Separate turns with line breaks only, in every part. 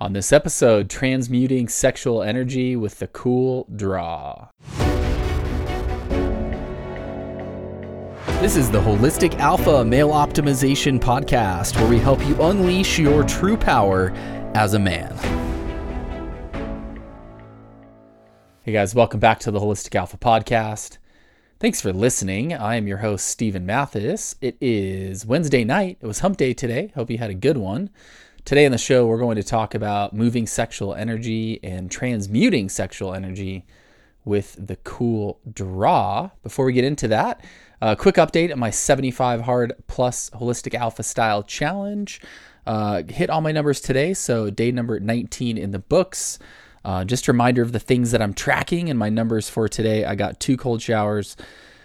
On this episode, transmuting sexual energy with the cool draw. This is the Holistic Alpha Male Optimization Podcast, where we help you unleash your true power as a man. Hey guys, welcome back to the Holistic Alpha Podcast. Thanks for listening. I am your host, Stephen Mathis. It is Wednesday night. It was hump day today. Hope you had a good one. Today on the show, we're going to talk about moving sexual energy and transmuting sexual energy with the cool draw. Before we get into that, a quick update on my 75 hard plus holistic alpha style challenge. Uh, hit all my numbers today, so day number 19 in the books. Uh, just a reminder of the things that I'm tracking and my numbers for today. I got two cold showers,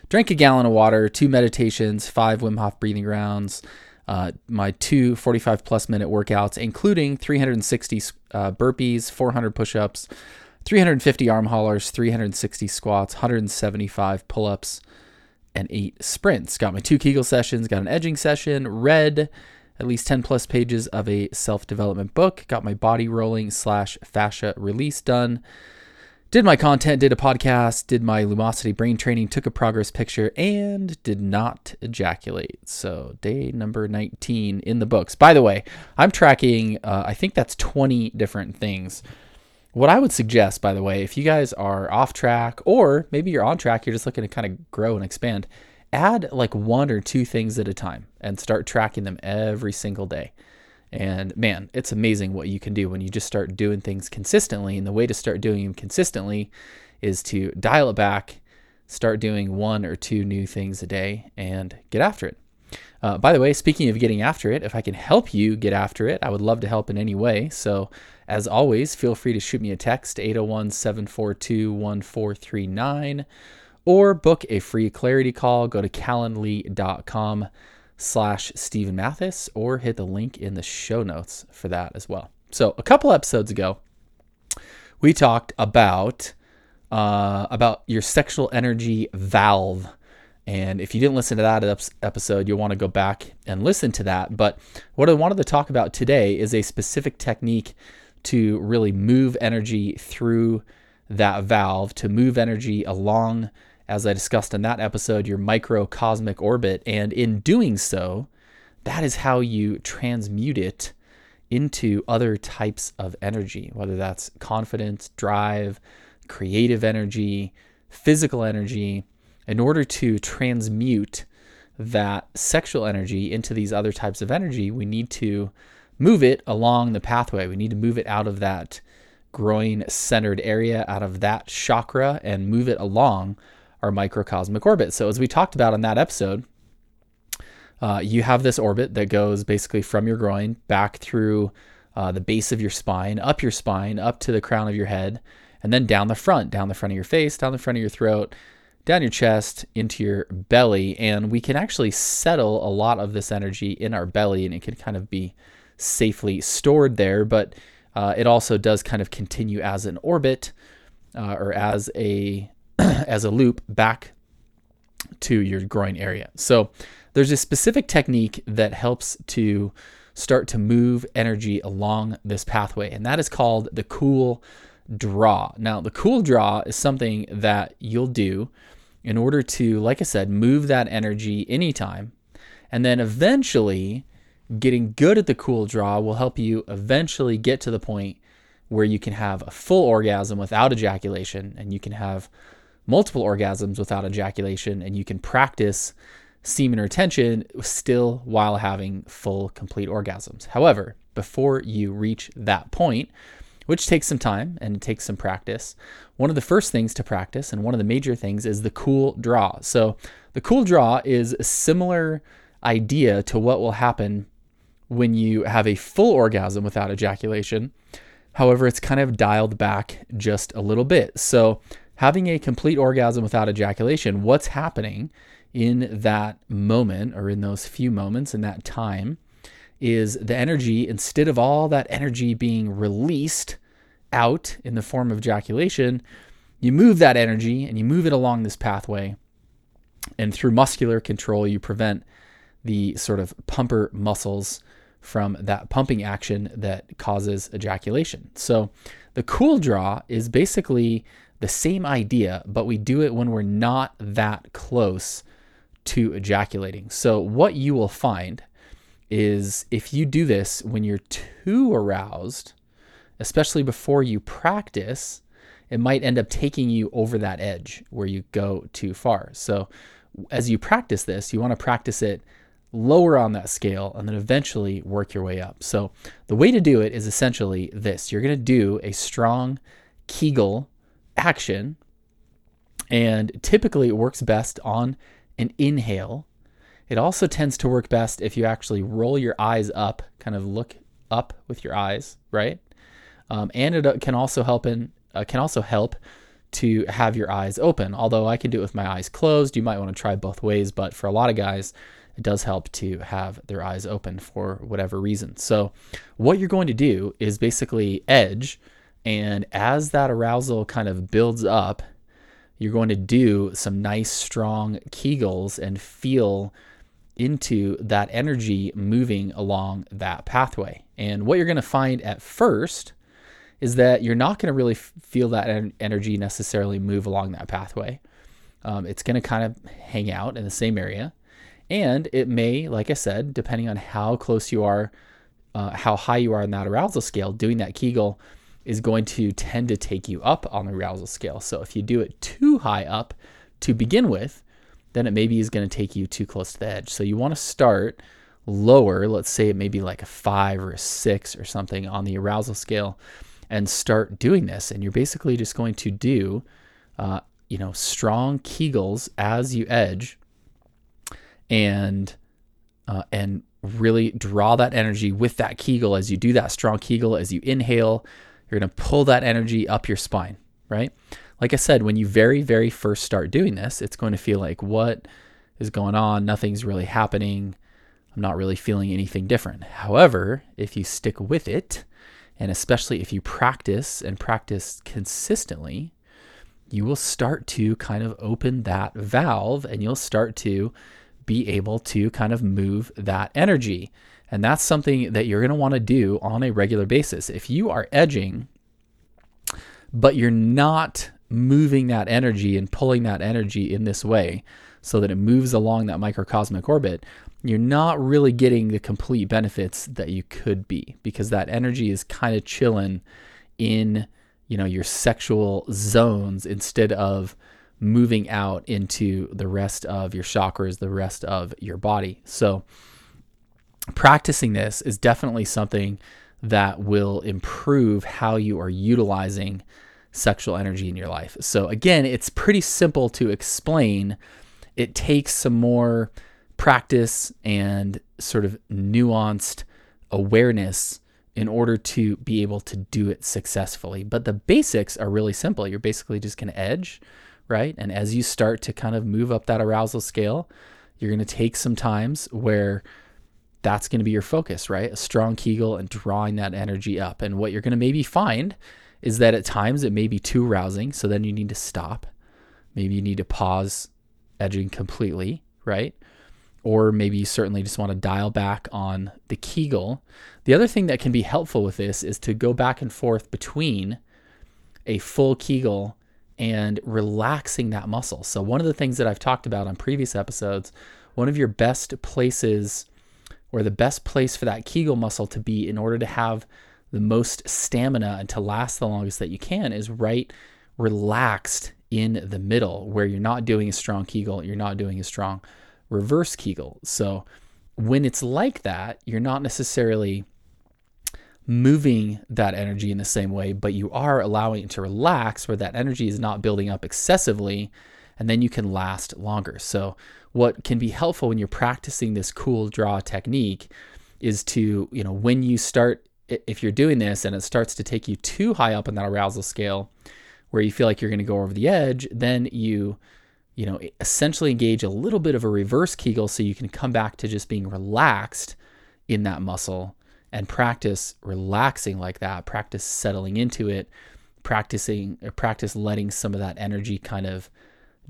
drank a gallon of water, two meditations, five Wim Hof breathing rounds uh, my two 45 plus minute workouts, including 360 uh, burpees, 400 push ups, 350 arm haulers, 360 squats, 175 pull ups, and eight sprints. Got my two Kegel sessions, got an edging session, read at least 10 plus pages of a self development book, got my body rolling slash fascia release done did my content, did a podcast, did my Lumosity brain training, took a progress picture, and did not ejaculate. So, day number 19 in the books. By the way, I'm tracking, uh, I think that's 20 different things. What I would suggest, by the way, if you guys are off track or maybe you're on track, you're just looking to kind of grow and expand, add like one or two things at a time and start tracking them every single day. And man, it's amazing what you can do when you just start doing things consistently. And the way to start doing them consistently is to dial it back, start doing one or two new things a day, and get after it. Uh, by the way, speaking of getting after it, if I can help you get after it, I would love to help in any way. So, as always, feel free to shoot me a text 801 742 1439 or book a free clarity call. Go to calendly.com slash Stephen Mathis or hit the link in the show notes for that as well. So a couple episodes ago, we talked about uh, about your sexual energy valve. And if you didn't listen to that episode, you'll want to go back and listen to that. But what I wanted to talk about today is a specific technique to really move energy through that valve, to move energy along as I discussed in that episode, your microcosmic orbit. And in doing so, that is how you transmute it into other types of energy, whether that's confidence, drive, creative energy, physical energy, in order to transmute that sexual energy into these other types of energy, we need to move it along the pathway. We need to move it out of that groin centered area, out of that chakra, and move it along our microcosmic orbit. So, as we talked about in that episode, uh, you have this orbit that goes basically from your groin back through uh, the base of your spine, up your spine, up to the crown of your head, and then down the front, down the front of your face, down the front of your throat, down your chest, into your belly. And we can actually settle a lot of this energy in our belly, and it can kind of be safely stored there. But uh, it also does kind of continue as an orbit uh, or as a as a loop back to your groin area. So there's a specific technique that helps to start to move energy along this pathway, and that is called the cool draw. Now, the cool draw is something that you'll do in order to, like I said, move that energy anytime. And then eventually, getting good at the cool draw will help you eventually get to the point where you can have a full orgasm without ejaculation and you can have multiple orgasms without ejaculation, and you can practice semen retention still while having full, complete orgasms. However, before you reach that point, which takes some time and it takes some practice. One of the first things to practice, and one of the major things, is the cool draw. So, the cool draw is a similar idea to what will happen when you have a full orgasm without ejaculation. However, it's kind of dialed back just a little bit. So, having a complete orgasm without ejaculation, what's happening in that moment or in those few moments in that time is the energy, instead of all that energy being released out in the form of ejaculation, you move that energy and you move it along this pathway. And through muscular control, you prevent the sort of pumper muscles from that pumping action that causes ejaculation. So the cool draw is basically the same idea, but we do it when we're not that close to ejaculating. So what you will find is if you do this when you're too aroused, especially before you practice, it might end up taking you over that edge where you go too far. So as you practice this, you want to practice it lower on that scale and then eventually work your way up. So the way to do it is essentially this. You're going to do a strong Kegel action and typically it works best on an inhale. It also tends to work best if you actually roll your eyes up, kind of look up with your eyes, right? Um, and it uh, can also help in uh, can also help to have your eyes open. Although I can do it with my eyes closed, you might want to try both ways. But for a lot of guys, it does help to have their eyes open for whatever reason. So, what you're going to do is basically edge, and as that arousal kind of builds up, you're going to do some nice, strong Kegels and feel into that energy moving along that pathway. And what you're going to find at first is that you're not going to really feel that energy necessarily move along that pathway. Um, it's going to kind of hang out in the same area. And it may, like I said, depending on how close you are, uh, how high you are on that arousal scale, doing that Kegel is going to tend to take you up on the arousal scale. So if you do it too high up to begin with, then it maybe is going to take you too close to the edge. So you want to start lower, let's say it may be like a five or a six or something on the arousal scale, and start doing this. And you're basically just going to do, uh, you know, strong Kegels as you edge and uh, and really draw that energy with that Kegel as you do that strong Kegel as you inhale. You're going to pull that energy up your spine, right? Like I said, when you very, very first start doing this, it's going to feel like, what is going on? Nothing's really happening. I'm not really feeling anything different. However, if you stick with it, and especially if you practice and practice consistently, you will start to kind of open that valve and you'll start to be able to kind of move that energy. And that's something that you're going to want to do on a regular basis. If you are edging, but you're not moving that energy and pulling that energy in this way so that it moves along that microcosmic orbit, you're not really getting the complete benefits that you could be because that energy is kind of chilling in, you know, your sexual zones instead of moving out into the rest of your chakras, the rest of your body. So, practicing this is definitely something that will improve how you are utilizing sexual energy in your life. So, again, it's pretty simple to explain. It takes some more practice and sort of nuanced awareness in order to be able to do it successfully. But the basics are really simple. You're basically just going to edge right? And as you start to kind of move up that arousal scale, you're going to take some times where that's going to be your focus, right? A strong Kegel and drawing that energy up. And what you're going to maybe find is that at times it may be too rousing. So then you need to stop. Maybe you need to pause edging completely, right? Or maybe you certainly just want to dial back on the Kegel. The other thing that can be helpful with this is to go back and forth between a full Kegel and relaxing that muscle. So, one of the things that I've talked about on previous episodes, one of your best places or the best place for that Kegel muscle to be in order to have the most stamina and to last the longest that you can is right relaxed in the middle where you're not doing a strong Kegel, you're not doing a strong reverse Kegel. So, when it's like that, you're not necessarily moving that energy in the same way, but you are allowing it to relax where that energy is not building up excessively, and then you can last longer. So, what can be helpful when you're practicing this cool draw technique is to, you know, when you start, if you're doing this and it starts to take you too high up in that arousal scale where you feel like you're going to go over the edge, then you, you know, essentially engage a little bit of a reverse Kegel so you can come back to just being relaxed in that muscle and practice relaxing like that, practice settling into it, practicing practice letting some of that energy kind of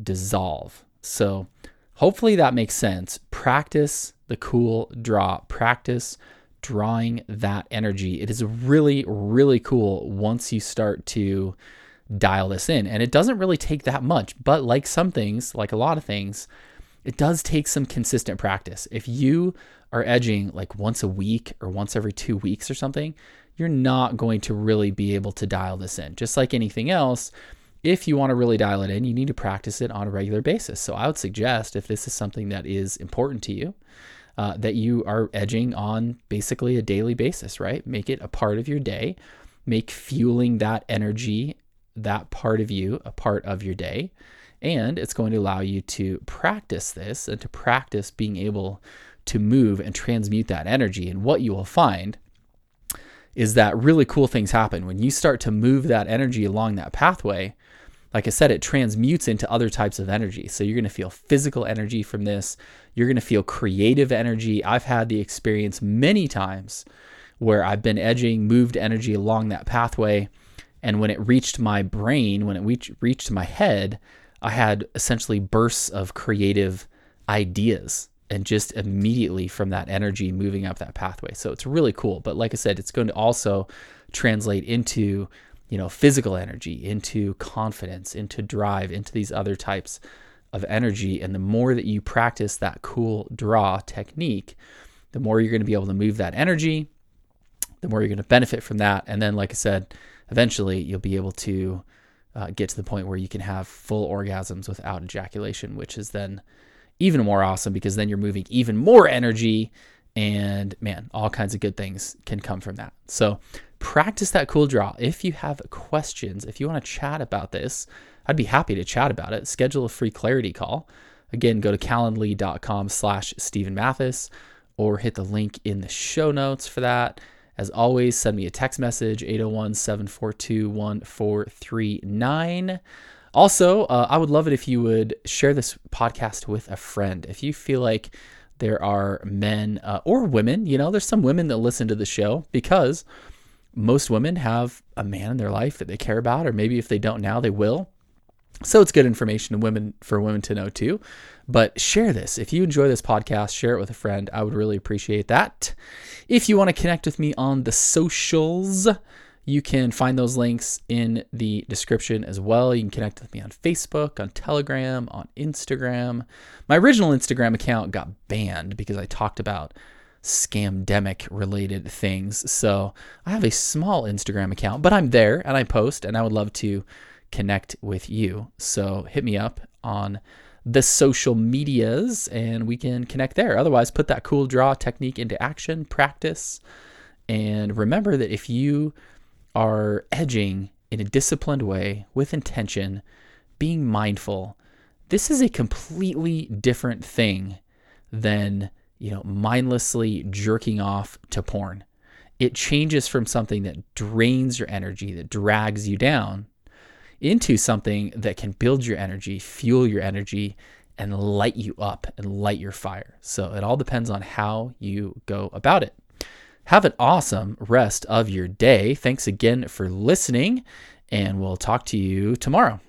dissolve. So hopefully that makes sense. Practice the cool draw, practice drawing that energy. It is really, really cool once you start to dial this in. And it doesn't really take that much, but like some things, like a lot of things, it does take some consistent practice. If you are edging like once a week or once every two weeks or something, you're not going to really be able to dial this in. Just like anything else, if you want to really dial it in, you need to practice it on a regular basis. So I would suggest if this is something that is important to you, uh, that you are edging on basically a daily basis, right? Make it a part of your day. Make fueling that energy, that part of you, a part of your day. And it's going to allow you to practice this and to practice being able to move and transmute that energy. And what you will find is that really cool things happen when you start to move that energy along that pathway like I said, it transmutes into other types of energy. So you're going to feel physical energy from this. You're going to feel creative energy. I've had the experience many times where I've been edging, moved energy along that pathway. And when it reached my brain, when it reached, my head, I had essentially bursts of creative ideas and just immediately from that energy moving up that pathway. So it's really cool. But like I said, it's going to also translate into you know, physical energy, into confidence, into drive, into these other types of energy. And the more that you practice that cool draw technique, the more you're going to be able to move that energy, the more you're going to benefit from that. And then, like I said, eventually you'll be able to uh, get to the point where you can have full orgasms without ejaculation, which is then even more awesome because then you're moving even more energy. And man, all kinds of good things can come from that. So, practice that cool draw. If you have questions, if you want to chat about this, I'd be happy to chat about it. Schedule a free clarity call. Again, go to calendly.com slash Stephen Mathis or hit the link in the show notes for that. As always, send me a text message, 801 742 1439. Also, uh, I would love it if you would share this podcast with a friend. If you feel like there are men uh, or women, you know, there's some women that listen to the show because most women have a man in their life that they care about, or maybe if they don't now, they will. So it's good information women for women to know too. But share this. If you enjoy this podcast, share it with a friend. I would really appreciate that. If you want to connect with me on the socials, you can find those links in the description as well. You can connect with me on Facebook, on Telegram, on Instagram. My original Instagram account got banned because I talked about scamdemic related things. So I have a small Instagram account, but I'm there and I post and I would love to connect with you. So hit me up on the social medias and we can connect there. Otherwise, put that cool draw technique into action, practice, and remember that if you are edging in a disciplined way with intention, being mindful, this is a completely different thing than you know, mindlessly jerking off to porn. It changes from something that drains your energy, that drags you down, into something that can build your energy, fuel your energy, and light you up and light your fire. So it all depends on how you go about it. Have an awesome rest of your day. Thanks again for listening, and we'll talk to you tomorrow.